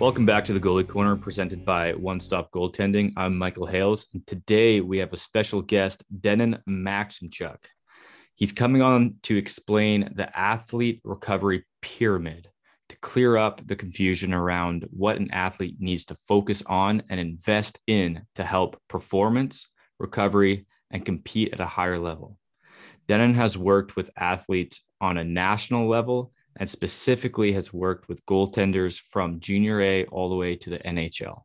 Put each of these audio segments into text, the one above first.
Welcome back to the Goalie Corner presented by One Stop Goaltending. I'm Michael Hales, and today we have a special guest, Denon Maximchuk. He's coming on to explain the athlete recovery pyramid to clear up the confusion around what an athlete needs to focus on and invest in to help performance, recovery, and compete at a higher level. Denon has worked with athletes on a national level and specifically has worked with goaltenders from junior A all the way to the NHL.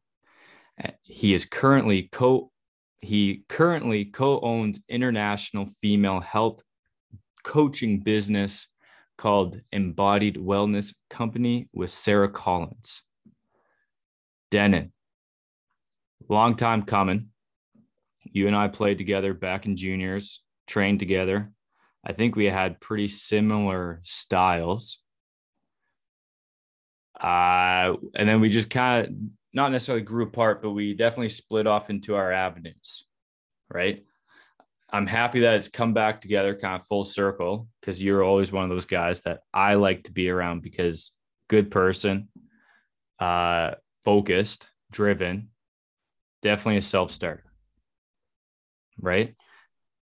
He is currently co he currently co-owns international female health coaching business called Embodied Wellness Company with Sarah Collins. Denon, long time coming. You and I played together back in juniors, trained together. I think we had pretty similar styles. Uh, and then we just kind of not necessarily grew apart, but we definitely split off into our avenues, right? I'm happy that it's come back together kind of full circle because you're always one of those guys that I like to be around because good person, uh, focused, driven, definitely a self starter, right?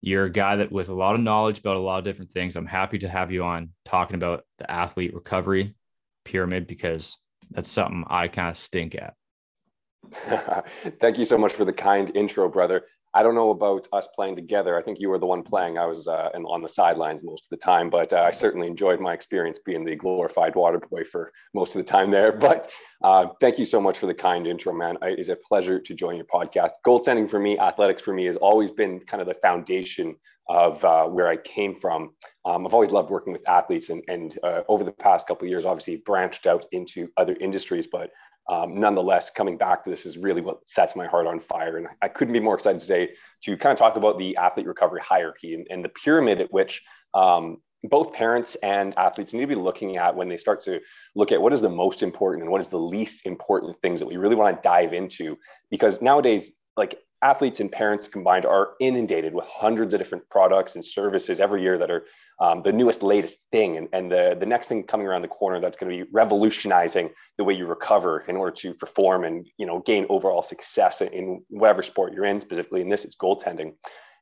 You're a guy that with a lot of knowledge about a lot of different things. I'm happy to have you on talking about the athlete recovery pyramid because that's something I kind of stink at. Thank you so much for the kind intro, brother. I don't know about us playing together. I think you were the one playing. I was uh, on the sidelines most of the time, but uh, I certainly enjoyed my experience being the glorified water boy for most of the time there. But uh, thank you so much for the kind intro, man. It is a pleasure to join your podcast. Goaltending for me, athletics for me, has always been kind of the foundation of uh, where I came from. Um, I've always loved working with athletes, and, and uh, over the past couple of years, obviously branched out into other industries. But um, nonetheless, coming back to this is really what sets my heart on fire. And I couldn't be more excited today to kind of talk about the athlete recovery hierarchy and, and the pyramid at which um, both parents and athletes need to be looking at when they start to look at what is the most important and what is the least important things that we really want to dive into. Because nowadays, like athletes and parents combined are inundated with hundreds of different products and services every year that are um, the newest, latest thing, and, and the, the next thing coming around the corner that's going to be revolutionizing the way you recover in order to perform and you know gain overall success in whatever sport you're in. Specifically, in this, it's goaltending,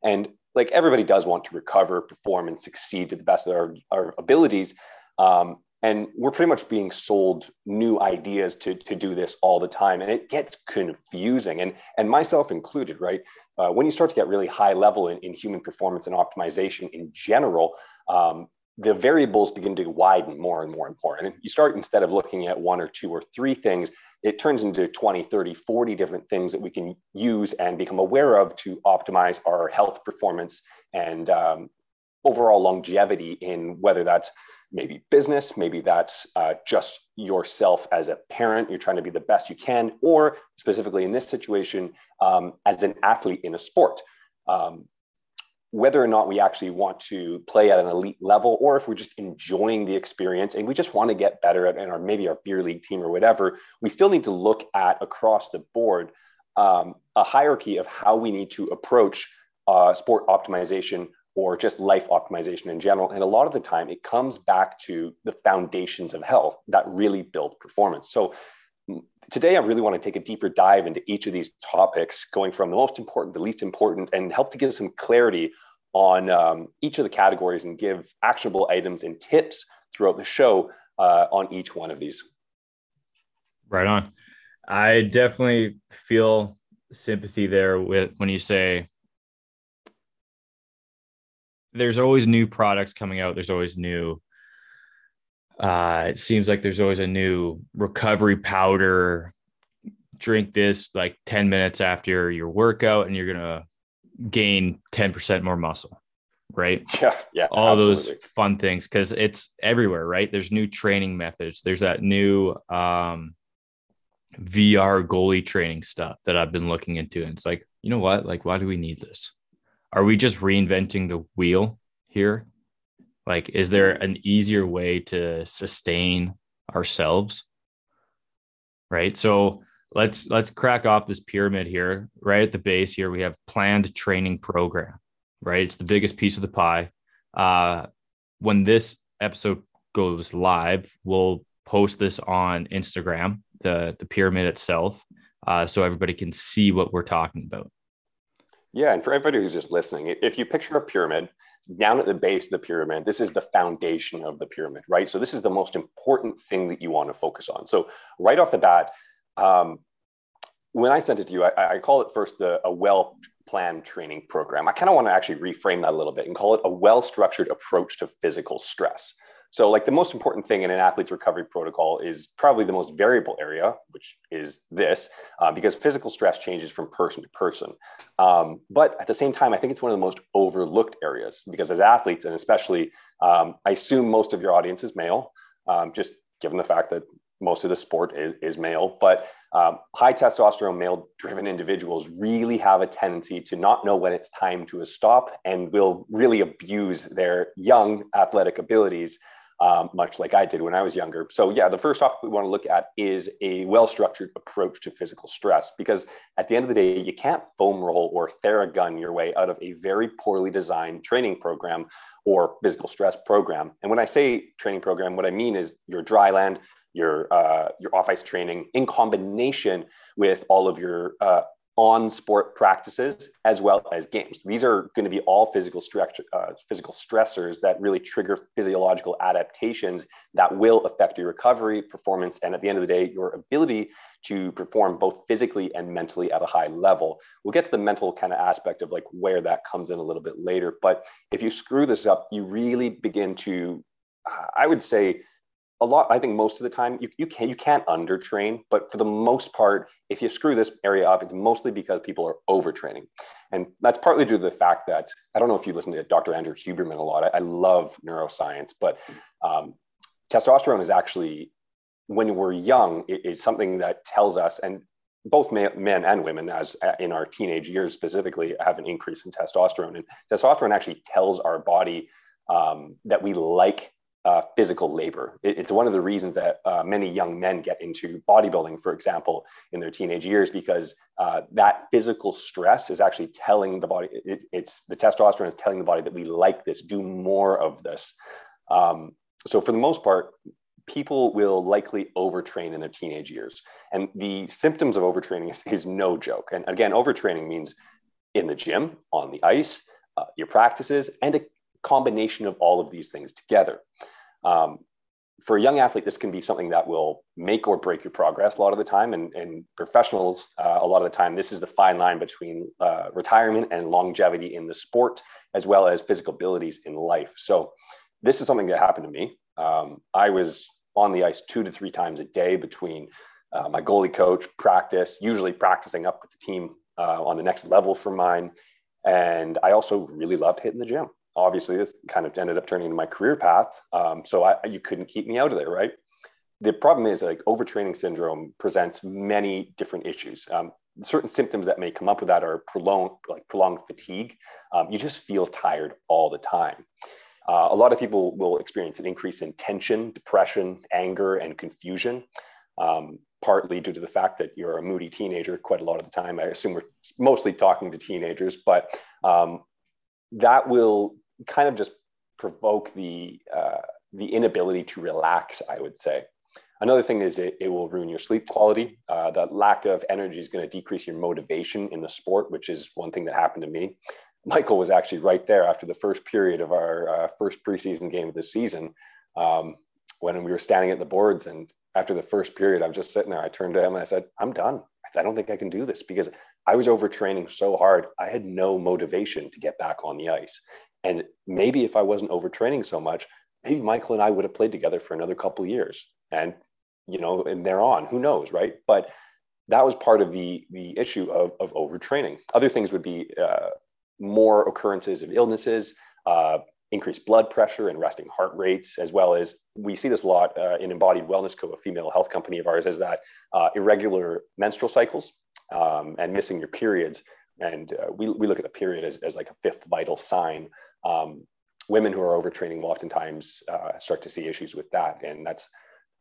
and like everybody does want to recover, perform, and succeed to the best of our, our abilities. Um, and we're pretty much being sold new ideas to, to do this all the time. And it gets confusing and, and myself included right? Uh, when you start to get really high level in, in human performance and optimization in general um, the variables begin to widen more and more and more. And you start instead of looking at one or two or three things it turns into 20 30 40 different things that we can use and become aware of to optimize our health performance and um, overall longevity in whether that's maybe business, maybe that's uh, just yourself as a parent, you're trying to be the best you can, or specifically in this situation, um, as an athlete in a sport. Um, whether or not we actually want to play at an elite level, or if we're just enjoying the experience and we just want to get better at, our maybe our beer league team or whatever, we still need to look at across the board um, a hierarchy of how we need to approach uh, sport optimization or just life optimization in general. And a lot of the time, it comes back to the foundations of health that really build performance. So today, I really want to take a deeper dive into each of these topics, going from the most important, the least important, and help to give some clarity on um, each of the categories and give actionable items and tips throughout the show uh, on each one of these. Right on. I definitely feel sympathy there with when you say there's always new products coming out. There's always new. Uh, it seems like there's always a new recovery powder. Drink this like 10 minutes after your workout, and you're gonna gain 10% more muscle, right? Yeah, yeah. All absolutely. those fun things because it's everywhere, right? There's new training methods. There's that new um, VR goalie training stuff that I've been looking into, and it's like, you know what? Like, why do we need this? Are we just reinventing the wheel here? Like, is there an easier way to sustain ourselves? Right. So let's let's crack off this pyramid here. Right at the base here, we have planned training program. Right. It's the biggest piece of the pie. Uh, when this episode goes live, we'll post this on Instagram the the pyramid itself, uh, so everybody can see what we're talking about. Yeah, and for everybody who's just listening, if you picture a pyramid, down at the base of the pyramid, this is the foundation of the pyramid, right? So this is the most important thing that you want to focus on. So right off the bat, um, when I sent it to you, I, I call it first the, a well planned training program. I kind of want to actually reframe that a little bit and call it a well structured approach to physical stress. So, like the most important thing in an athlete's recovery protocol is probably the most variable area, which is this, uh, because physical stress changes from person to person. Um, but at the same time, I think it's one of the most overlooked areas because as athletes, and especially, um, I assume most of your audience is male, um, just given the fact that most of the sport is, is male, but um, high testosterone male driven individuals really have a tendency to not know when it's time to stop and will really abuse their young athletic abilities um, much like I did when I was younger. So, yeah, the first topic we want to look at is a well structured approach to physical stress because at the end of the day, you can't foam roll or theragun your way out of a very poorly designed training program or physical stress program. And when I say training program, what I mean is your dry land, your uh, your off ice training in combination with all of your uh, on sport practices as well as games. These are going to be all physical, uh, physical stressors that really trigger physiological adaptations that will affect your recovery, performance, and at the end of the day, your ability to perform both physically and mentally at a high level. We'll get to the mental kind of aspect of like where that comes in a little bit later. But if you screw this up, you really begin to, I would say, a lot i think most of the time you, you can you can't undertrain but for the most part if you screw this area up it's mostly because people are overtraining. And that's partly due to the fact that i don't know if you listen to dr andrew huberman a lot i, I love neuroscience but um, testosterone is actually when we're young it is something that tells us and both men and women as uh, in our teenage years specifically have an increase in testosterone. And testosterone actually tells our body um, that we like uh, physical labor. It, it's one of the reasons that uh, many young men get into bodybuilding, for example, in their teenage years, because uh, that physical stress is actually telling the body, it, it's the testosterone is telling the body that we like this, do more of this. Um, so, for the most part, people will likely overtrain in their teenage years. And the symptoms of overtraining is, is no joke. And again, overtraining means in the gym, on the ice, uh, your practices, and a combination of all of these things together. Um, for a young athlete, this can be something that will make or break your progress a lot of the time. And, and professionals, uh, a lot of the time, this is the fine line between uh, retirement and longevity in the sport, as well as physical abilities in life. So, this is something that happened to me. Um, I was on the ice two to three times a day between uh, my goalie coach, practice, usually practicing up with the team uh, on the next level for mine. And I also really loved hitting the gym obviously this kind of ended up turning into my career path. Um, so I, you couldn't keep me out of there, right? The problem is like overtraining syndrome presents many different issues. Um, certain symptoms that may come up with that are prolonged, like prolonged fatigue. Um, you just feel tired all the time. Uh, a lot of people will experience an increase in tension, depression, anger, and confusion. Um, partly due to the fact that you're a moody teenager quite a lot of the time. I assume we're mostly talking to teenagers, but um, that will kind of just provoke the uh, the inability to relax. I would say. Another thing is it, it will ruin your sleep quality. Uh, that lack of energy is going to decrease your motivation in the sport, which is one thing that happened to me. Michael was actually right there after the first period of our uh, first preseason game of the season um, when we were standing at the boards. And after the first period, I'm just sitting there. I turned to him and I said, I'm done. I don't think I can do this because I was overtraining so hard. I had no motivation to get back on the ice. And maybe if I wasn't overtraining so much, maybe Michael and I would have played together for another couple years. And, you know, and they're on, who knows, right? But that was part of the, the issue of, of overtraining. Other things would be uh, more occurrences of illnesses, uh, increased blood pressure and resting heart rates, as well as we see this a lot uh, in Embodied Wellness Co., a female health company of ours, is that uh, irregular menstrual cycles um, and missing your periods. And uh, we, we look at the period as, as like a fifth vital sign. Um, women who are overtraining will oftentimes uh, start to see issues with that. And that's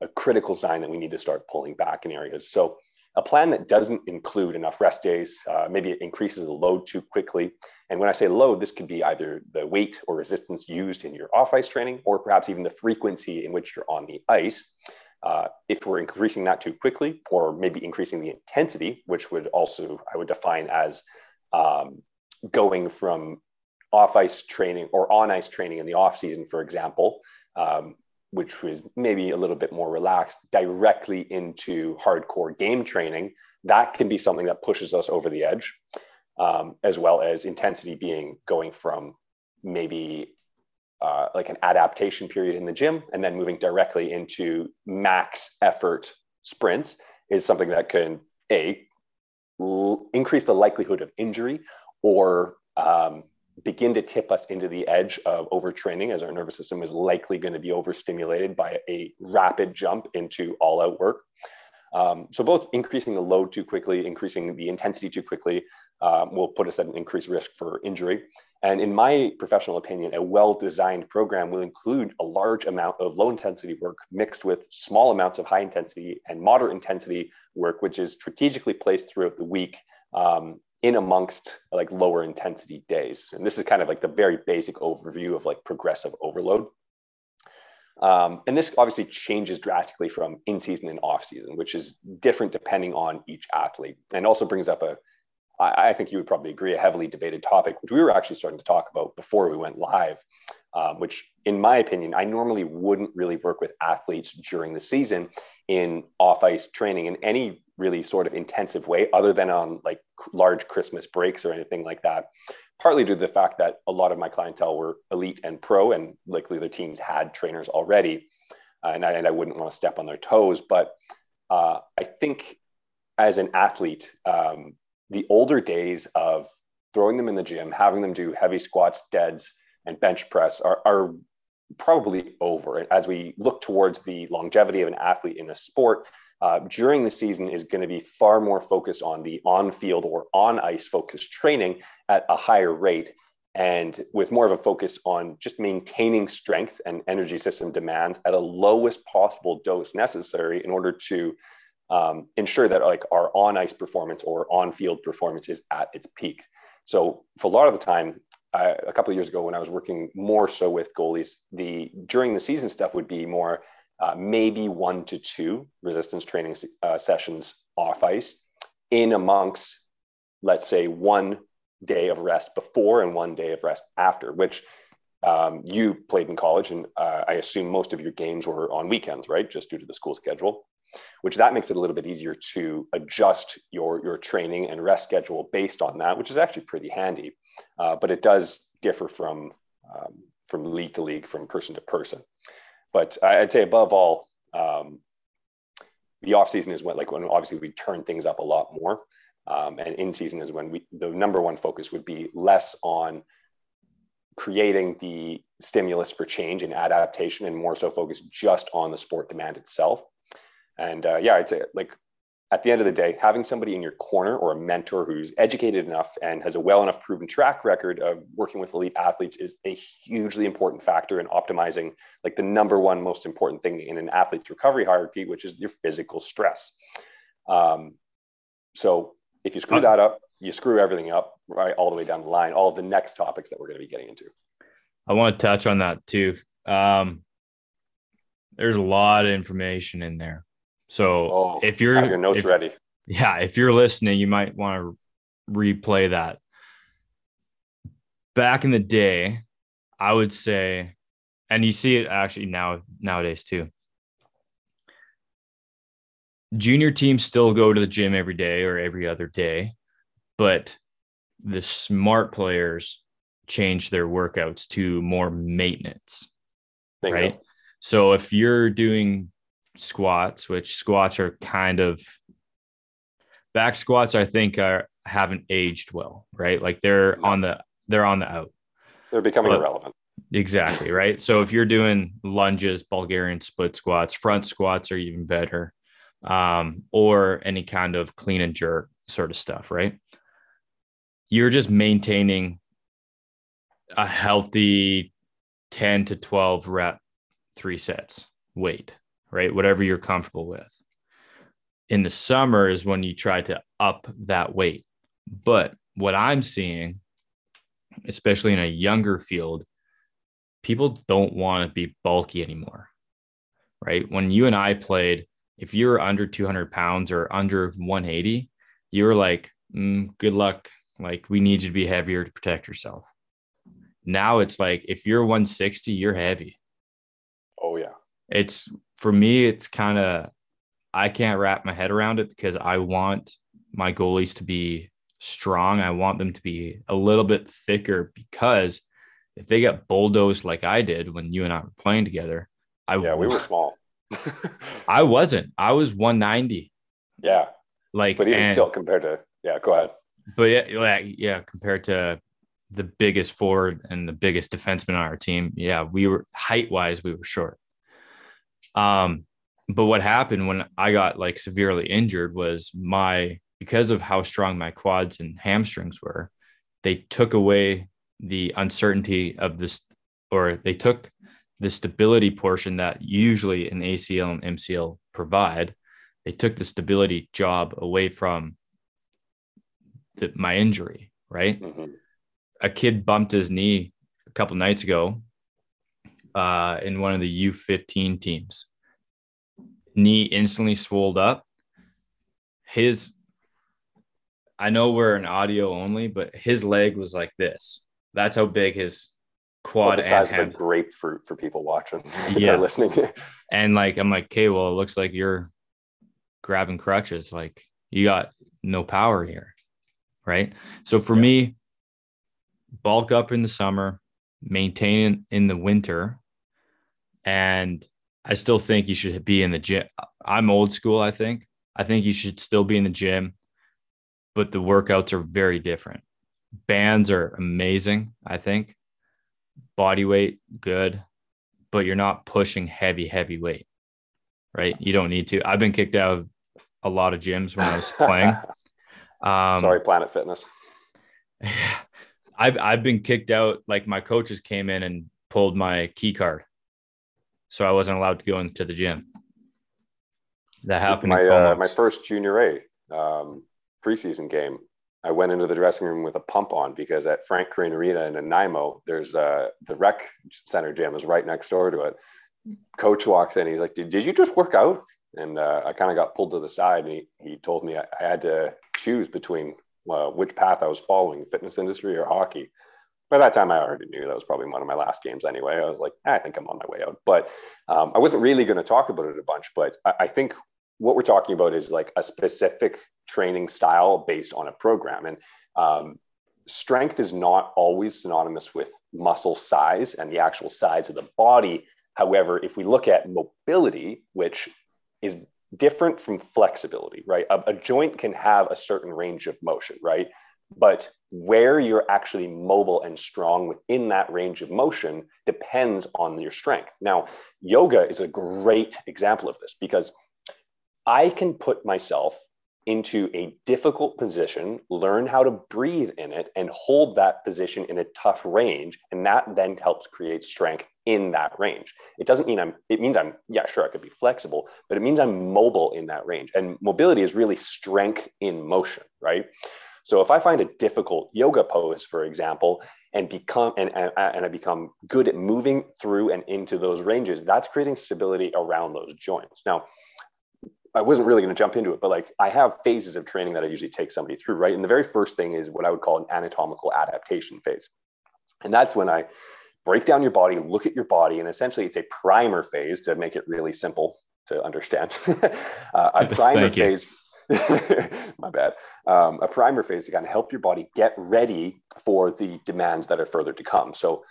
a critical sign that we need to start pulling back in areas. So a plan that doesn't include enough rest days, uh, maybe it increases the load too quickly. And when I say load, this could be either the weight or resistance used in your off ice training, or perhaps even the frequency in which you're on the ice. Uh, if we're increasing that too quickly, or maybe increasing the intensity, which would also I would define as um, going from off ice training or on ice training in the off season, for example, um, which was maybe a little bit more relaxed, directly into hardcore game training, that can be something that pushes us over the edge, um, as well as intensity being going from maybe uh, like an adaptation period in the gym and then moving directly into max effort sprints is something that can a l- increase the likelihood of injury or um, begin to tip us into the edge of overtraining as our nervous system is likely going to be overstimulated by a rapid jump into all out work. Um, so both increasing the load too quickly, increasing the intensity too quickly um, will put us at an increased risk for injury. And in my professional opinion, a well-designed program will include a large amount of low intensity work mixed with small amounts of high intensity and moderate intensity work, which is strategically placed throughout the week um, in amongst like lower intensity days. And this is kind of like the very basic overview of like progressive overload. Um, and this obviously changes drastically from in season and off season, which is different depending on each athlete, and also brings up a, I, I think you would probably agree, a heavily debated topic, which we were actually starting to talk about before we went live, um, which, in my opinion, I normally wouldn't really work with athletes during the season in off ice training in any really sort of intensive way other than on like large Christmas breaks or anything like that. Partly due to the fact that a lot of my clientele were elite and pro, and likely their teams had trainers already, uh, and, I, and, I, wouldn't want to step on their toes. But uh, I think as an athlete, um, the older days of throwing them in the gym, having them do heavy squats, deads, and bench press are, are probably over. As we look towards the longevity of an athlete in a sport, uh, during the season is going to be far more focused on the on field or on ice focused training at a higher rate and with more of a focus on just maintaining strength and energy system demands at a lowest possible dose necessary in order to um, ensure that like our on ice performance or on field performance is at its peak so for a lot of the time uh, a couple of years ago when i was working more so with goalies the during the season stuff would be more uh, maybe one to two resistance training uh, sessions off ice in amongst, let's say, one day of rest before and one day of rest after, which um, you played in college. And uh, I assume most of your games were on weekends, right? Just due to the school schedule, which that makes it a little bit easier to adjust your, your training and rest schedule based on that, which is actually pretty handy. Uh, but it does differ from, um, from league to league, from person to person but I'd say above all, um, the off season is when like when obviously we turn things up a lot more, um, and in season is when we the number one focus would be less on creating the stimulus for change and adaptation, and more so focused just on the sport demand itself. And uh, yeah, I'd say like at the end of the day, having somebody in your corner or a mentor who's educated enough and has a well enough proven track record of working with elite athletes is a hugely important factor in optimizing like the number one most important thing in an athlete's recovery hierarchy, which is your physical stress. Um, so if you screw that up, you screw everything up right all the way down the line. All of the next topics that we're going to be getting into. I want to touch on that too. Um, there's a lot of information in there so oh, if you're your notes if, ready, yeah, if you're listening, you might want to replay that. Back in the day, I would say, and you see it actually now nowadays too. Junior teams still go to the gym every day or every other day, but the smart players change their workouts to more maintenance. Bingo. Right. So if you're doing squats, which squats are kind of back squats, I think are haven't aged well, right? Like they're no. on the they're on the out. They're becoming but, irrelevant. Exactly, right? So if you're doing lunges, Bulgarian split squats, front squats are even better. Um, or any kind of clean and jerk sort of stuff, right? You're just maintaining a healthy 10 to 12 rep three sets weight right? Whatever you're comfortable with. In the summer is when you try to up that weight. But what I'm seeing, especially in a younger field, people don't want to be bulky anymore. right? When you and I played, if you were under 200 pounds or under 180, you were like, mm, good luck. Like, we need you to be heavier to protect yourself. Now it's like, if you're 160, you're heavy. It's for me, it's kind of, I can't wrap my head around it because I want my goalies to be strong. I want them to be a little bit thicker because if they get bulldozed like I did when you and I were playing together, I yeah, we were small. I wasn't. I was 190. Yeah. Like, but even and, still, compared to yeah, go ahead. But yeah, yeah, compared to the biggest forward and the biggest defenseman on our team, yeah, we were height wise, we were short. Um, but what happened when I got like severely injured was my because of how strong my quads and hamstrings were, they took away the uncertainty of this, or they took the stability portion that usually an ACL and MCL provide. They took the stability job away from the, my injury, right? Mm-hmm. A kid bumped his knee a couple nights ago uh, in one of the U15 teams. Knee instantly swelled up. His, I know we're an audio only, but his leg was like this. That's how big his quad the size of a grapefruit for people watching yeah listening and like i'm like okay well it looks like you're grabbing crutches like you got no power here right so for yeah. me bulk up in the summer maintain in the winter and i still think you should be in the gym i'm old school i think i think you should still be in the gym but the workouts are very different bands are amazing, I think. Body weight, good, but you're not pushing heavy, heavy weight, right? You don't need to. I've been kicked out of a lot of gyms when I was playing. Um, Sorry, Planet Fitness. I've I've been kicked out. Like my coaches came in and pulled my key card, so I wasn't allowed to go into the gym. That happened. My uh, my first junior A um, preseason game. I went into the dressing room with a pump on because at Frank Crane Arena in Nanaimo, there's uh, the rec center gym is right next door to it. Coach walks in, he's like, "Did, did you just work out?" And uh, I kind of got pulled to the side, and he, he told me I, I had to choose between uh, which path I was following, fitness industry or hockey. By that time, I already knew that was probably one of my last games anyway. I was like, I think I'm on my way out. But um, I wasn't really going to talk about it a bunch. But I, I think what we're talking about is like a specific training style based on a program. And um, strength is not always synonymous with muscle size and the actual size of the body. However, if we look at mobility, which is different from flexibility, right? A, a joint can have a certain range of motion, right? But where you're actually mobile and strong within that range of motion depends on your strength. Now, yoga is a great example of this because I can put myself into a difficult position, learn how to breathe in it, and hold that position in a tough range. And that then helps create strength in that range. It doesn't mean I'm, it means I'm, yeah, sure, I could be flexible, but it means I'm mobile in that range. And mobility is really strength in motion, right? So if I find a difficult yoga pose, for example, and become and, and, and I become good at moving through and into those ranges, that's creating stability around those joints. Now, I wasn't really going to jump into it, but like I have phases of training that I usually take somebody through, right? And the very first thing is what I would call an anatomical adaptation phase. And that's when I break down your body, look at your body, and essentially it's a primer phase to make it really simple to understand. uh, a primer phase. my bad. Um, a primer phase to kind of help your body get ready for the demands that are further to come. So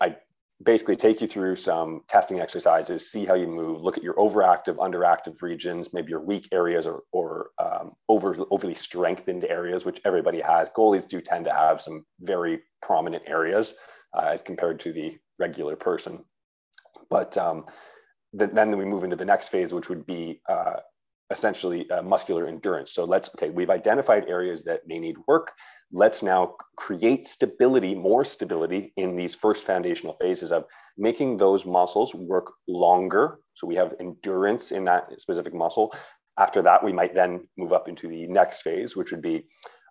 I basically take you through some testing exercises, see how you move, look at your overactive, underactive regions, maybe your weak areas or, or um, over, overly strengthened areas, which everybody has. Goalies do tend to have some very prominent areas uh, as compared to the regular person. But um, the, then we move into the next phase, which would be uh, essentially uh, muscular endurance. So let's, okay, we've identified areas that may need work let's now create stability, more stability in these first foundational phases of making those muscles work longer. So we have endurance in that specific muscle. After that, we might then move up into the next phase, which would be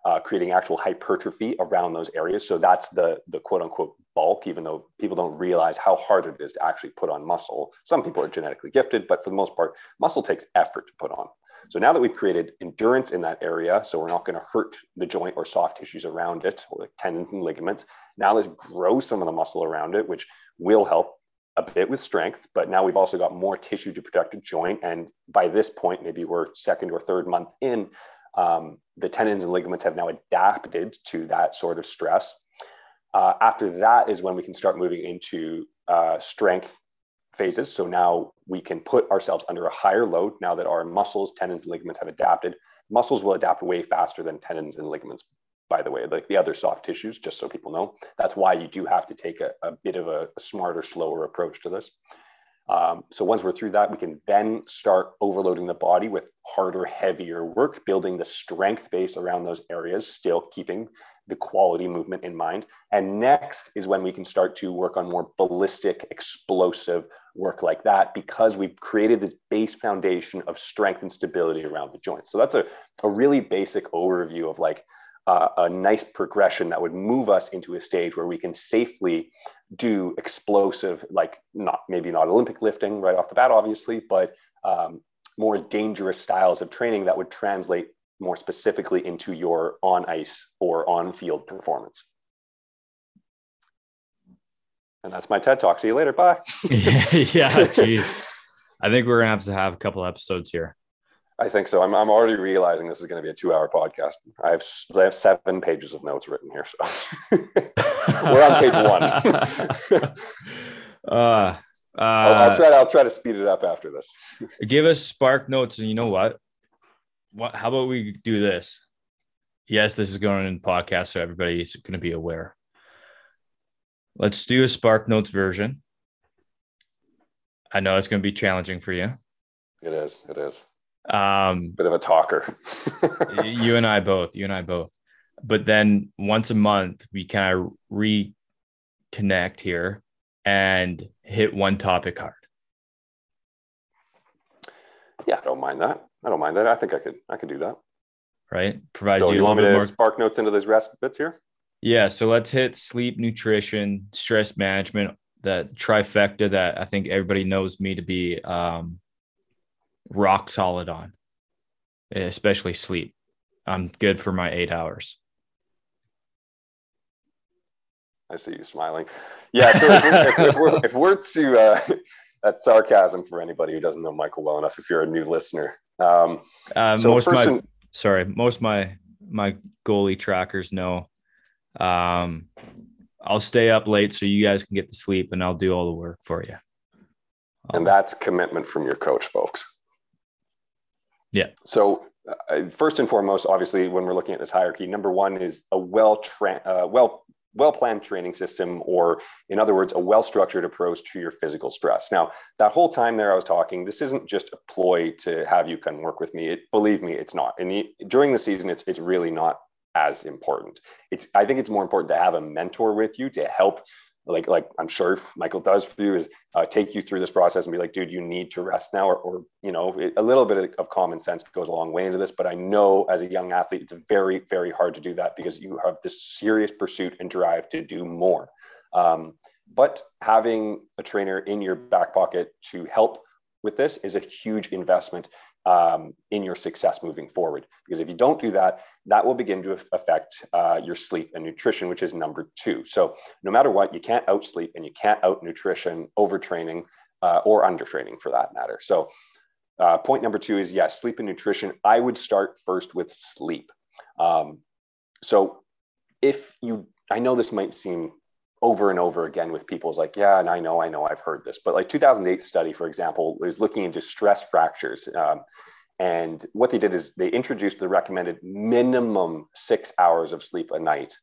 uh, creating actual hypertrophy around those areas. So that's the, the quote unquote bulk, even though people don't realize how hard it is to actually put on muscle. Some people are genetically gifted, but for the most part, muscle takes effort to put on. So now that we've created endurance in that area, so we're not going to hurt the joint or soft tissues around it, or like tendons and ligaments. Now let's grow some of the muscle around it, which will help a bit with strength, but now we've also got more tissue to protect a joint. And by this point, maybe we're second or third month in, um, the tendons and ligaments have now adapted to that sort of stress. Uh, after that is when we can start moving into uh, strength phases. So now we can put ourselves under a higher load now that our muscles, tendons, and ligaments have adapted. Muscles will adapt way faster than tendons and ligaments, by the way, like the other soft tissues, just so people know. That's why you do have to take a, a bit of a, a smarter, slower approach to this. Um, so once we're through that, we can then start overloading the body with harder, heavier work, building the strength base around those areas, still keeping the quality movement in mind. And next is when we can start to work on more ballistic, explosive work like that because we've created this base foundation of strength and stability around the joints. So that's a, a really basic overview of like uh, a nice progression that would move us into a stage where we can safely do explosive, like not maybe not Olympic lifting right off the bat, obviously, but um, more dangerous styles of training that would translate more specifically into your on ice or on field performance. And that's my TED talk. See you later. Bye. yeah, geez. I think we're gonna have to have a couple episodes here. I think so. I'm, I'm already realizing this is going to be a two hour podcast. I have I have seven pages of notes written here, so we're on page one. uh, uh, I'll, I'll, try. To, I'll try to speed it up after this. give us spark notes, and you know what? What? How about we do this? Yes, this is going in podcast, so everybody's going to be aware. Let's do a spark notes version. I know it's going to be challenging for you. It is. It is. Um, Bit of a talker. you and I both. You and I both. But then once a month, we kind of reconnect here and hit one topic hard. Yeah, I don't mind that. I don't mind that. I think I could. I could do that. Right. Provides so you, you want me to more... spark notes into those rest bits here? Yeah. So let's hit sleep, nutrition, stress management, that trifecta that I think everybody knows me to be um, rock solid on, especially sleep. I'm good for my eight hours. I see you smiling. Yeah. So if, we're, if, if, we're, if we're to, uh, that's sarcasm for anybody who doesn't know Michael well enough. If you're a new listener, um, uh, so most my in, sorry, most my my goalie trackers know. Um, I'll stay up late so you guys can get to sleep, and I'll do all the work for you. And that's commitment from your coach, folks. Yeah. So uh, first and foremost, obviously, when we're looking at this hierarchy, number one is a well tra- uh, well well planned training system, or in other words, a well structured approach to your physical stress. Now, that whole time there, I was talking. This isn't just a ploy to have you come work with me. It, believe me, it's not. And during the season, it's it's really not as important. It's I think it's more important to have a mentor with you to help like like I'm sure Michael does for you is uh, take you through this process and be like, dude, you need to rest now, or, or you know, it, a little bit of common sense goes a long way into this. But I know as a young athlete, it's very very hard to do that because you have this serious pursuit and drive to do more. Um, but having a trainer in your back pocket to help with this is a huge investment um, in your success moving forward. Because if you don't do that, that will begin to affect uh, your sleep and nutrition, which is number two. So no matter what, you can't out sleep and you can't out nutrition, overtraining, uh, or undertraining for that matter. So uh, point number two is yes, sleep and nutrition. I would start first with sleep. Um, so if you, I know this might seem over and over again with people is like, yeah, and I know, I know, I've heard this, but like 2008 study, for example, was looking into stress fractures. Um, and what they did is they introduced the recommended minimum six hours of sleep a night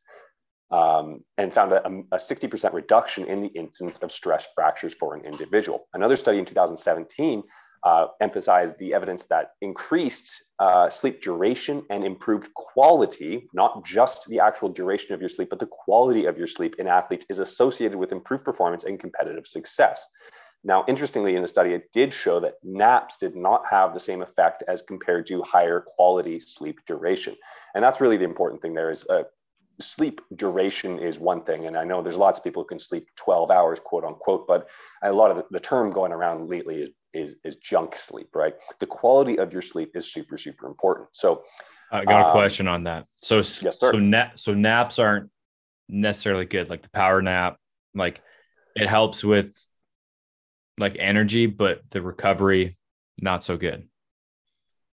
um, and found a, a 60% reduction in the incidence of stress fractures for an individual. Another study in 2017 uh, emphasized the evidence that increased uh, sleep duration and improved quality, not just the actual duration of your sleep, but the quality of your sleep in athletes is associated with improved performance and competitive success. Now, interestingly, in the study, it did show that naps did not have the same effect as compared to higher quality sleep duration. And that's really the important thing there is uh, sleep duration is one thing, and I know there's lots of people who can sleep 12 hours, quote unquote, but a lot of the, the term going around lately is, is, is junk sleep, right? The quality of your sleep is super, super important. So I got a um, question on that. So, yes, so, nap, so naps aren't necessarily good, like the power nap, like it helps with like energy, but the recovery, not so good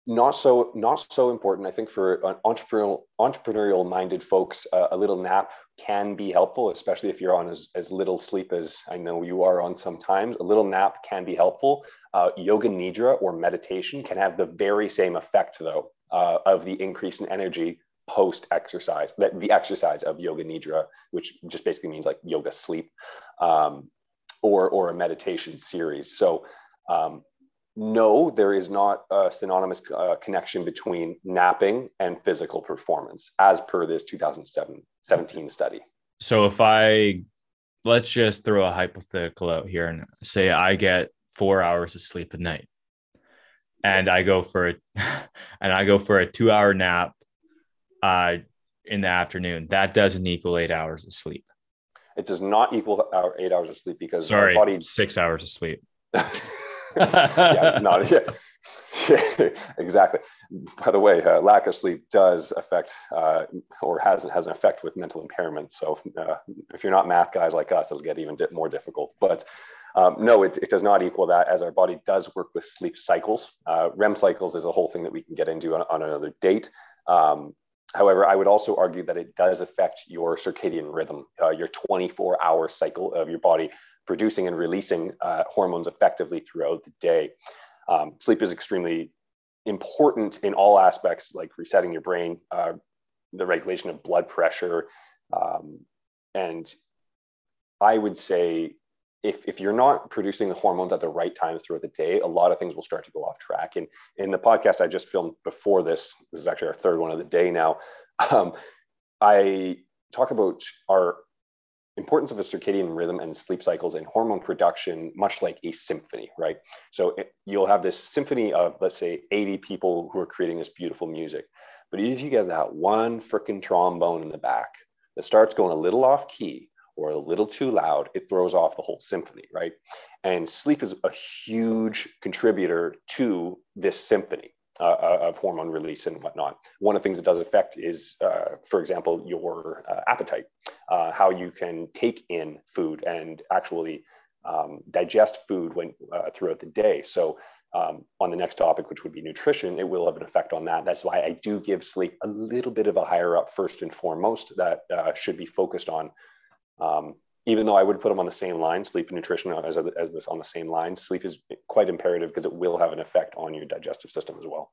not so not so important. I think for entrepreneurial entrepreneurial minded folks, uh, a little nap can be helpful, especially if you're on as, as little sleep as I know you are on sometimes. A little nap can be helpful. Uh, yoga nidra or meditation can have the very same effect though uh, of the increase in energy post exercise. That the exercise of yoga nidra, which just basically means like yoga sleep, um, or or a meditation series. So um, no, there is not a synonymous uh, connection between napping and physical performance, as per this 2017 study. So, if I let's just throw a hypothetical out here and say I get four hours of sleep a night, and I go for a and I go for a two hour nap uh, in the afternoon, that doesn't equal eight hours of sleep. It does not equal eight hours of sleep because sorry, body six hours of sleep. yeah, not yeah, exactly. By the way, uh, lack of sleep does affect uh, or has has an effect with mental impairment. So uh, if you're not math guys like us, it'll get even more difficult. But um, no, it, it does not equal that as our body does work with sleep cycles. Uh, REM cycles is a whole thing that we can get into on, on another date. Um, However, I would also argue that it does affect your circadian rhythm, uh, your 24 hour cycle of your body producing and releasing uh, hormones effectively throughout the day. Um, sleep is extremely important in all aspects, like resetting your brain, uh, the regulation of blood pressure. Um, and I would say if, if you're not producing the hormones at the right times throughout the day, a lot of things will start to go off track. And in the podcast I just filmed before this, this is actually our third one of the day now. Um, I talk about our importance of a circadian rhythm and sleep cycles and hormone production, much like a symphony, right? So it, you'll have this symphony of, let's say, 80 people who are creating this beautiful music. But if you get that one freaking trombone in the back that starts going a little off key or a little too loud, it throws off the whole symphony, right? And sleep is a huge contributor to this symphony uh, uh, of hormone release and whatnot. One of the things it does affect is, uh, for example, your uh, appetite, uh, how you can take in food and actually um, digest food when uh, throughout the day. So um, on the next topic, which would be nutrition, it will have an effect on that. That's why I do give sleep a little bit of a higher up first and foremost that should be focused on um, even though I would put them on the same line, sleep and nutrition as, as this on the same line, sleep is quite imperative because it will have an effect on your digestive system as well.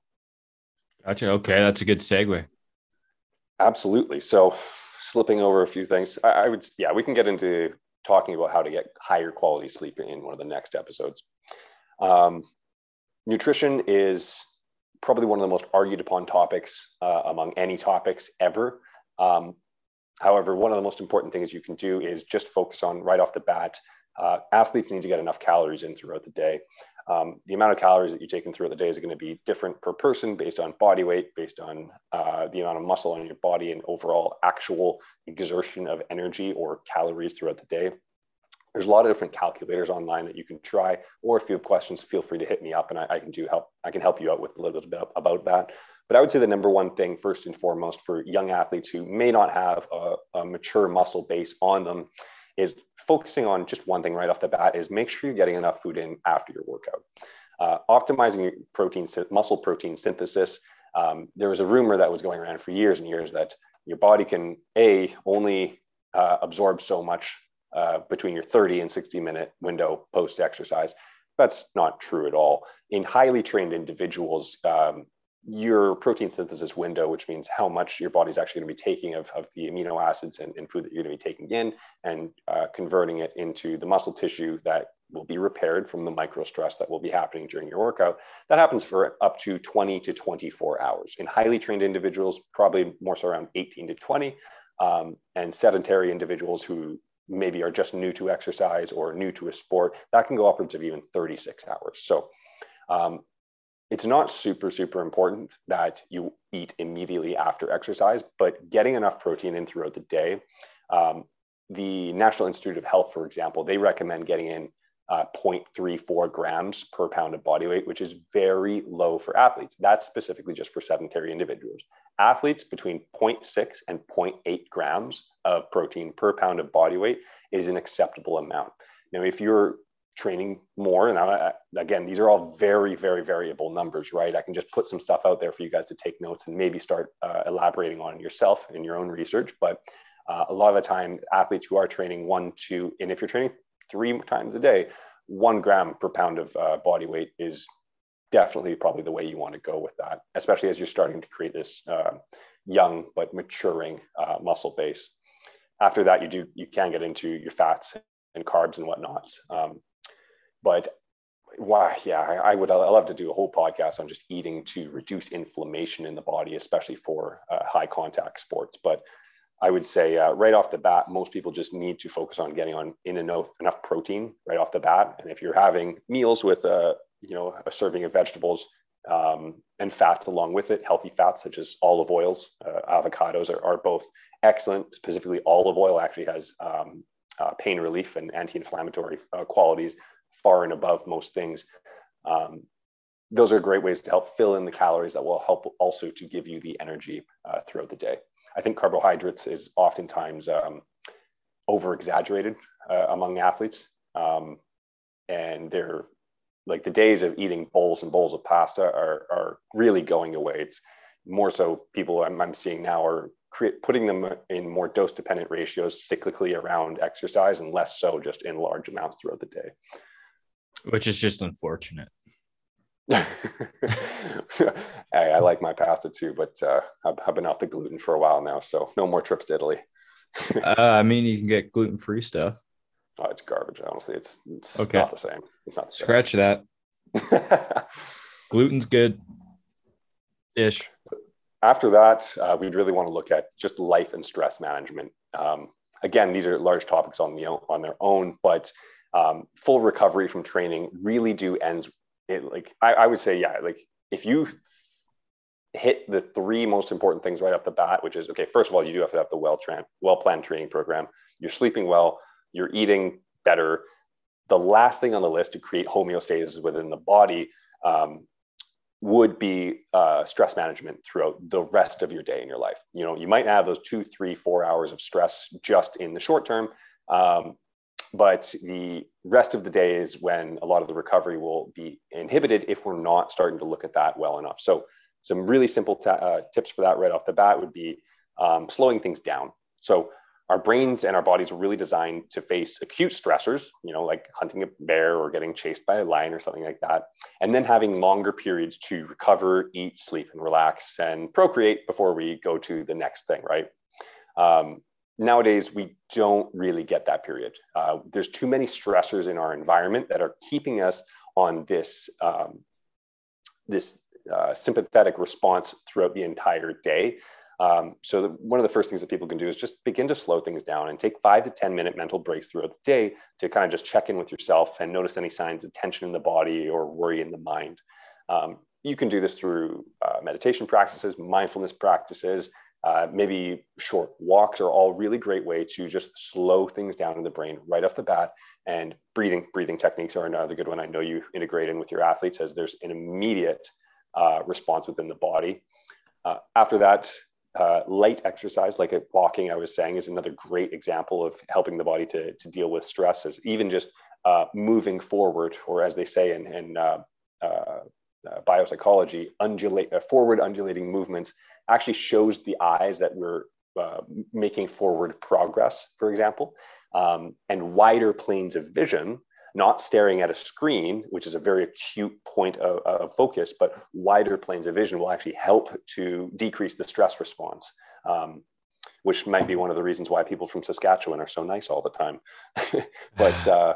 Gotcha. Okay. That's a good segue. Absolutely. So, slipping over a few things, I, I would, yeah, we can get into talking about how to get higher quality sleep in one of the next episodes. Um, nutrition is probably one of the most argued upon topics uh, among any topics ever. Um, However, one of the most important things you can do is just focus on right off the bat. Uh, athletes need to get enough calories in throughout the day. Um, the amount of calories that you're taking throughout the day is going to be different per person based on body weight, based on uh, the amount of muscle on your body, and overall actual exertion of energy or calories throughout the day. There's a lot of different calculators online that you can try, or if you have questions, feel free to hit me up, and I, I can do help. I can help you out with a little bit about that. But I would say the number one thing, first and foremost, for young athletes who may not have a, a mature muscle base on them, is focusing on just one thing right off the bat is make sure you're getting enough food in after your workout. Uh, optimizing protein, muscle protein synthesis. Um, there was a rumor that was going around for years and years that your body can a only uh, absorb so much uh, between your 30 and 60 minute window post exercise. That's not true at all. In highly trained individuals, um, your protein synthesis window, which means how much your body's actually going to be taking of, of the amino acids and, and food that you're going to be taking in and uh, converting it into the muscle tissue that will be repaired from the micro stress that will be happening during your workout. That happens for up to 20 to 24 hours. In highly trained individuals, probably more so around 18 to 20, um, and sedentary individuals who maybe are just new to exercise or new to a sport, that can go upwards of even 36 hours. So um, it's not super, super important that you eat immediately after exercise, but getting enough protein in throughout the day. Um, the National Institute of Health, for example, they recommend getting in uh, 0.34 grams per pound of body weight, which is very low for athletes. That's specifically just for sedentary individuals. Athletes between 0.6 and 0.8 grams of protein per pound of body weight is an acceptable amount. Now, if you're training more. And I, again, these are all very, very variable numbers, right? I can just put some stuff out there for you guys to take notes and maybe start uh, elaborating on yourself in your own research. But uh, a lot of the time, athletes who are training one, two, and if you're training three times a day, one gram per pound of uh, body weight is definitely probably the way you want to go with that, especially as you're starting to create this uh, young but maturing uh, muscle base. After that, you do you can get into your fats and carbs and whatnot. Um, but wow, yeah, I, would I love to do a whole podcast on just eating to reduce inflammation in the body, especially for uh, high contact sports. But I would say uh, right off the bat, most people just need to focus on getting on in enough enough protein right off the bat. And if you're having meals with a you know a serving of vegetables um, and fats along with it, healthy fats such as olive oils, uh, avocados are, are, both excellent. Specifically, olive oil actually has um, uh, pain relief and anti-inflammatory uh, qualities far and above most things. Um, those are great ways to help fill in the calories that will help also to give you the energy uh, throughout the day. I think carbohydrates is oftentimes um, over exaggerated uh, among athletes. Um, and they're like the days of eating bowls and bowls of pasta are, are really going away. It's more so people I'm, I'm seeing now are create, putting them in more dose dependent ratios cyclically around exercise and less so just in large amounts throughout the day which is just unfortunate. I, I, like my pasta too, but uh, I've, I've, been off the gluten for a while now, so no more trips to Italy. uh, I mean, you can get gluten free stuff. Oh, it's garbage. Honestly, it's, it's okay. not the same. It's not. Scratch same. that. Gluten's good. Ish. After that, uh, we'd really want to look at just life and stress management. Um, again, these are large topics on the on their own, but um, full recovery from training really do ends it like I, I would say yeah like if you hit the three most important things right off the bat which is okay first of all you do have to have the well trained well planned training program. You're sleeping well. You're eating better. The last thing on the list to create homeostasis within the body um, would be uh, stress management throughout the rest of your day in your life. You know you might have those two three four hours of stress just in the short term um, but the rest of the day is when a lot of the recovery will be inhibited if we're not starting to look at that well enough. So some really simple t- uh, tips for that right off the bat would be um, slowing things down. So our brains and our bodies are really designed to face acute stressors, you know, like hunting a bear or getting chased by a lion or something like that, and then having longer periods to recover, eat, sleep, and relax and procreate before we go to the next thing, right? Um, nowadays we don't really get that period. Uh, there's too many stressors in our environment that are keeping us on this um, this uh, sympathetic response throughout the entire day. Um, so the, one of the first things that people can do is just begin to slow things down and take five to 10 minute mental breaks throughout the day to kind of just check in with yourself and notice any signs of tension in the body or worry in the mind. Um, you can do this through uh, meditation practices, mindfulness practices, uh, maybe short walks are all really great way to just slow things down in the brain right off the bat. And breathing breathing techniques are another good one. I know you integrate in with your athletes as there's an immediate uh, response within the body. Uh, after that, uh, light exercise like walking, I was saying, is another great example of helping the body to, to deal with stress. Is even just uh, moving forward, or as they say in, in biopsychology, undulate forward undulating movements actually shows the eyes that we're uh, making forward progress, for example, um, and wider planes of vision, not staring at a screen, which is a very acute point of, of, focus, but wider planes of vision will actually help to decrease the stress response, um, which might be one of the reasons why people from Saskatchewan are so nice all the time. but uh,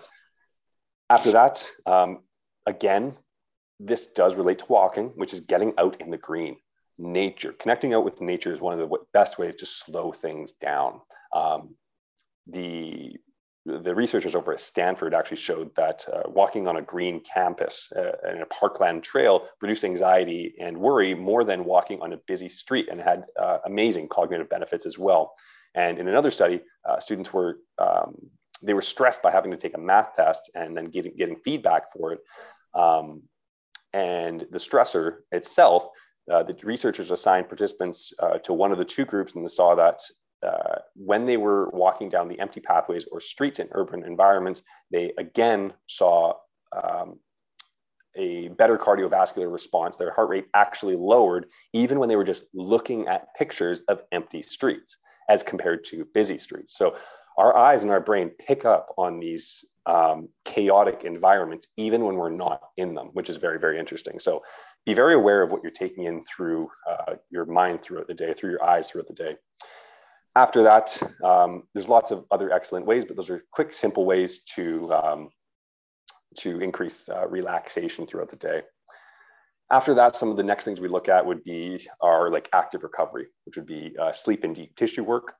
after that, um, again, this does relate to walking, which is getting out in the green nature. Connecting out with nature is one of the best ways to slow things down. Um, the the researchers over at Stanford actually showed that uh, walking on a green campus uh, and a parkland trail reduced anxiety and worry more than walking on a busy street and had uh, amazing cognitive benefits as well. And in another study, uh, students were um, they were stressed by having to take a math test and then getting getting feedback for it. Um, and the stressor itself, uh, the researchers assigned participants uh, to one of the two groups and they saw that uh, when they were walking down the empty pathways or streets in urban environments, they again saw um, a better cardiovascular response. Their heart rate actually lowered even when they were just looking at pictures of empty streets as compared to busy streets. So our eyes and our brain pick up on these um, chaotic environments even when we're not in them, which is very, very interesting. So be very aware of what you're taking in through uh, your mind throughout the day, through your eyes throughout the day. After that, um, there's lots of other excellent ways, but those are quick, simple ways to, um, to increase uh, relaxation throughout the day. After that, some of the next things we look at would be our like active recovery, which would be uh, sleep and deep tissue work,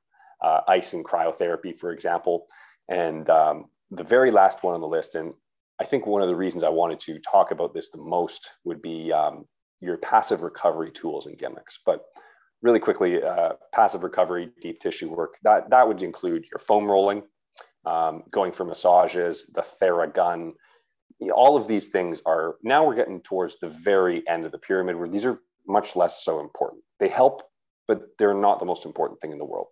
uh, ice and cryotherapy, for example. And um, the very last one on the list, and I think one of the reasons I wanted to talk about this the most would be um, your passive recovery tools and gimmicks. But really quickly, uh, passive recovery, deep tissue work, that, that would include your foam rolling, um, going for massages, the Theragun. All of these things are now we're getting towards the very end of the pyramid where these are much less so important. They help, but they're not the most important thing in the world.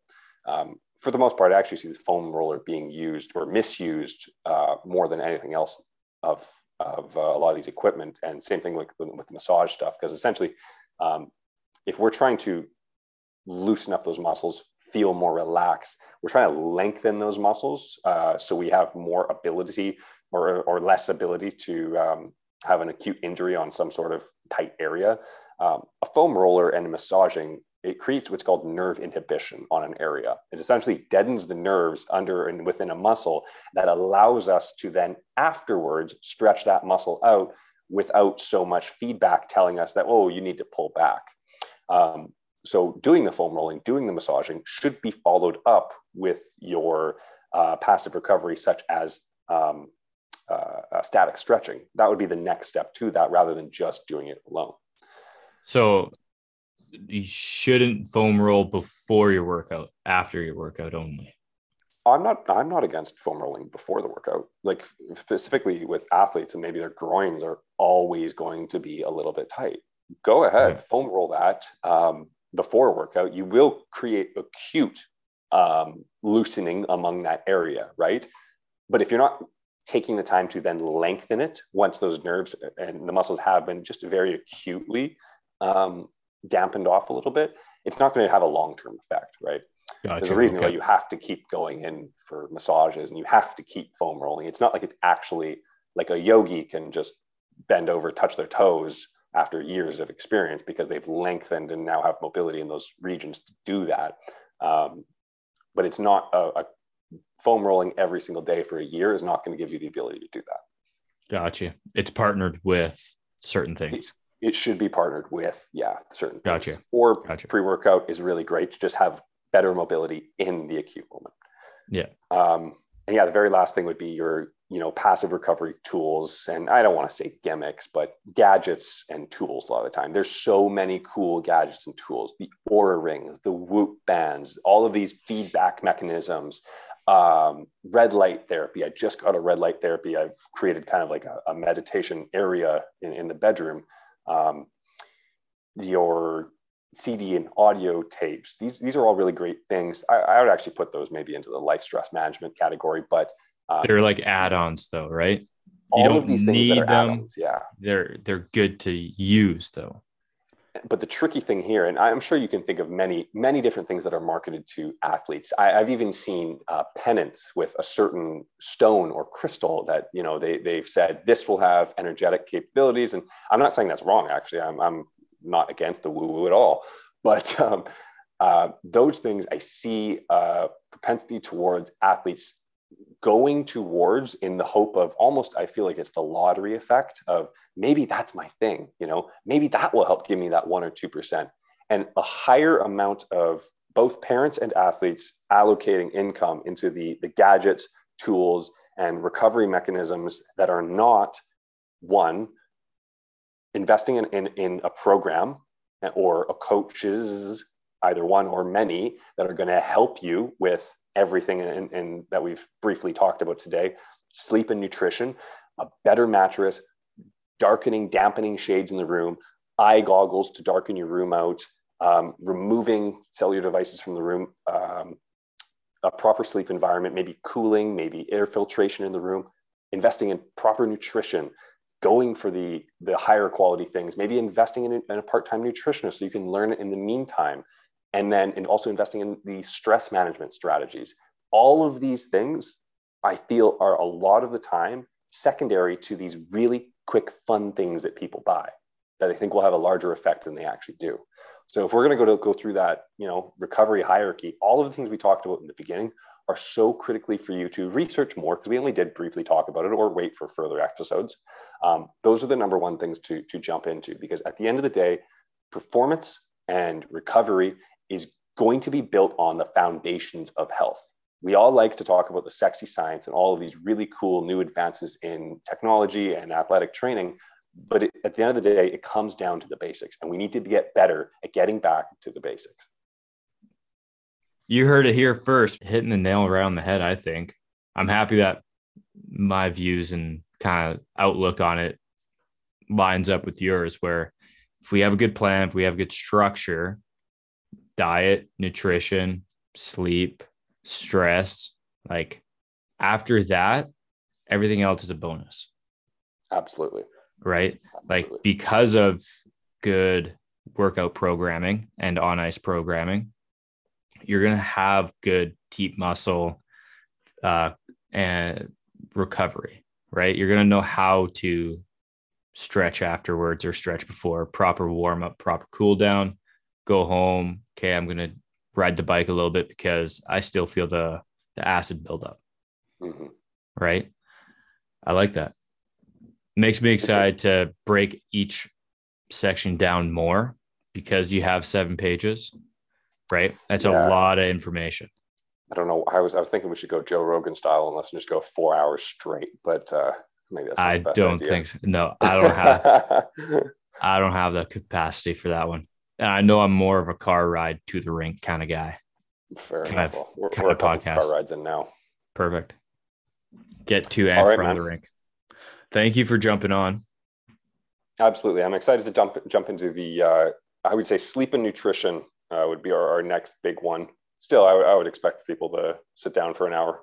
Um, for the most part, I actually see the foam roller being used or misused uh, more than anything else of, of uh, a lot of these equipment. And same thing with, with the massage stuff, because essentially, um, if we're trying to loosen up those muscles, feel more relaxed, we're trying to lengthen those muscles uh, so we have more ability or, or less ability to um, have an acute injury on some sort of tight area. Um, a foam roller and massaging it creates what's called nerve inhibition on an area. It essentially deadens the nerves under and within a muscle that allows us to then afterwards stretch that muscle out without so much feedback telling us that, oh, you need to pull back. Um, so doing the foam rolling, doing the massaging should be followed up with your uh, passive recovery, such as um, uh, static stretching. That would be the next step to that rather than just doing it alone. So you shouldn't foam roll before your workout, after your workout only. I'm not I'm not against foam rolling before the workout. Like specifically with athletes and maybe their groins are always going to be a little bit tight. Go ahead, right. foam roll that um, before workout. You will create acute um, loosening among that area, right? But if you're not taking the time to then lengthen it once those nerves and the muscles have been just very acutely um, dampened off a little bit, it's not going to have a long term effect, right? Gotcha. There's a reason okay. why you have to keep going in for massages and you have to keep foam rolling. It's not like it's actually like a yogi can just bend over, touch their toes after years of experience because they've lengthened and now have mobility in those regions to do that. Um, but it's not a, a, foam rolling every single day for a year is not going to give you the ability to do that. Gotcha. It's partnered with certain things it should be partnered with yeah certain gotcha. things. Or gotcha. pre-workout is really great to just have better mobility in the acute moment. Yeah. Um, and yeah, the very last thing would be your you know passive recovery tools, and I don't want to say gimmicks, but gadgets and tools. A lot of the time, there's so many cool gadgets and tools. The Oura rings, the Whoop bands, all of these feedback mechanisms. Um, red light therapy. I just got a red light therapy. I've created kind of like a, a meditation area in, in the bedroom um, your CD and audio tapes. These, these are all really great things. I, I, would actually put those maybe into the life stress management category, but um, they're like add-ons though, right? You all of these things that are them. Yeah. They're, they're good to use though but the tricky thing here, and I'm sure you can think of many, many different things that are marketed to athletes. I, have even seen uh, pennants with a certain stone or crystal that you know they they've said this will have energetic capabilities, and I'm not saying that's wrong. Actually, I'm I'm not against the woo woo at all, but um, uh, those things I see a propensity towards athletes going towards in the hope of almost i feel like it's the lottery effect of maybe that's my thing you know? Maybe that will help give me that 1 or 2% and a higher amount of both parents and athletes allocating income into the the gadgets tools and recovery mechanisms that are not one investing in, in, in a program or a coach's either one or many that are going to help you with everything in, in, that we've briefly talked about today. Sleep and nutrition a better mattress darkening dampening shades in the room eye goggles to darken your room out um, removing cellular devices from the room um, a proper sleep environment maybe cooling maybe air filtration in the room investing in proper nutrition going for the the higher quality things maybe investing in, in a part-time nutritionist so you can learn it in the meantime and then and also investing in the stress management strategies all of these things i feel are a lot of the time secondary to these really quick fun things that people buy that i think will have a larger effect than they actually do so if we're going to go to go through that you know recovery hierarchy all of the things we talked about in the beginning are so critically for you to research more because we only did briefly talk about it or wait for further episodes. Um, those are the number one things to, to jump into because at the end of the day, performance and recovery is going to be built on the foundations of health. We all like to talk about the sexy science and all of these really cool new advances in technology and athletic training. But it, at the end of the day, it comes down to the basics, and we need to get better at getting back to the basics. You heard it here first, hitting the nail around the head. I think I'm happy that my views and kind of outlook on it lines up with yours. Where if we have a good plan, if we have good structure, diet, nutrition, sleep, stress, like after that, everything else is a bonus. Absolutely. Right. Absolutely. Like because of good workout programming and on ice programming, you're going to have good deep muscle uh, and recovery, right? You're going to know how to stretch afterwards or stretch before, proper warm up, proper cool down, go home. Okay, I'm going to ride the bike a little bit because I still feel the the acid buildup. Mm-hmm. Right? I like that. Makes me excited to break each section down more because you have seven pages right? That's yeah. a lot of information. I don't know. I was I was thinking we should go Joe Rogan style and let's just go four hours straight, but uh, maybe that's I don't idea. think so. no. I don't have I don't have the capacity for that one, and I know I'm more of a car ride to the rink kind of guy. Fair kind enough. Of, we're, kind we're of podcast. Car rides in now. Perfect. Get to and right, from man. the rink. Thank you for jumping on. Absolutely, I'm excited to jump jump into the. Uh, I would say sleep and nutrition uh, would be our, our next big one. Still, I, w- I would expect people to sit down for an hour,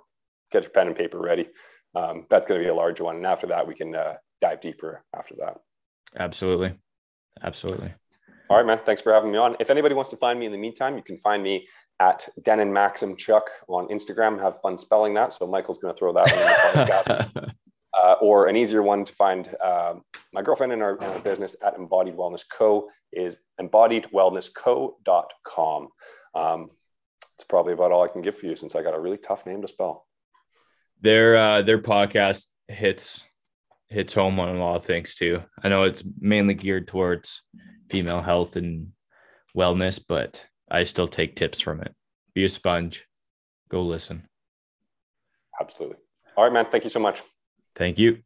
get your pen and paper ready. Um, that's going to be a large one. And after that, we can uh, dive deeper after that. Absolutely. Absolutely. All right, man. Thanks for having me on. If anybody wants to find me in the meantime, you can find me at Denon Maximchuk on Instagram. Have fun spelling that. So Michael's going to throw that in the podcast. uh, or an easier one to find uh, my girlfriend in our, in our, business at Embodied Wellness Co. is embodiedwellnessco.com. Um, it's probably about all I can give for you since I got a really tough name to spell. Their uh, their podcast hits hits home on a lot of things too. I know it's mainly geared towards female health and wellness, but I still take tips from it. Be a sponge. Go listen. Absolutely. All right, man. Thank you so much. Thank you.